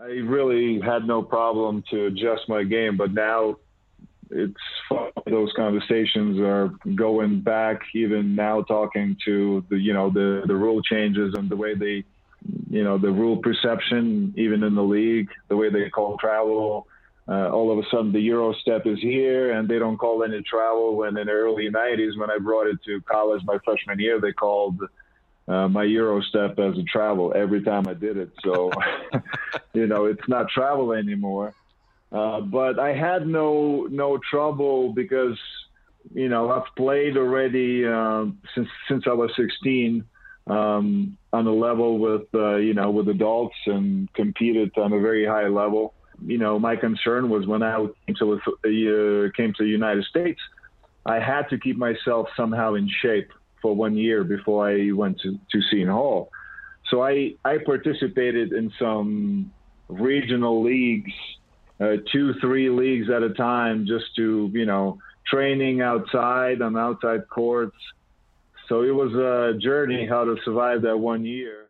I really had no problem to adjust my game, but now it's those conversations are going back even now talking to the you know the the rule changes and the way they you know the rule perception even in the league the way they call travel uh, all of a sudden the euro step is here and they don't call any travel. When in the early 90s when i brought it to college my freshman year they called uh, my euro step as a travel every time i did it. So know it's not travel anymore uh, but I had no no trouble because you know I've played already uh, since since I was 16 um, on a level with uh, you know with adults and competed on a very high level. You know my concern was when I came to uh, came to the United States, I had to keep myself somehow in shape for one year before I went to to Seton Hall. So I I participated in some regional leagues uh, two, three leagues at a time just to, you know, training outside on outside courts. So it was a journey how to survive that one year.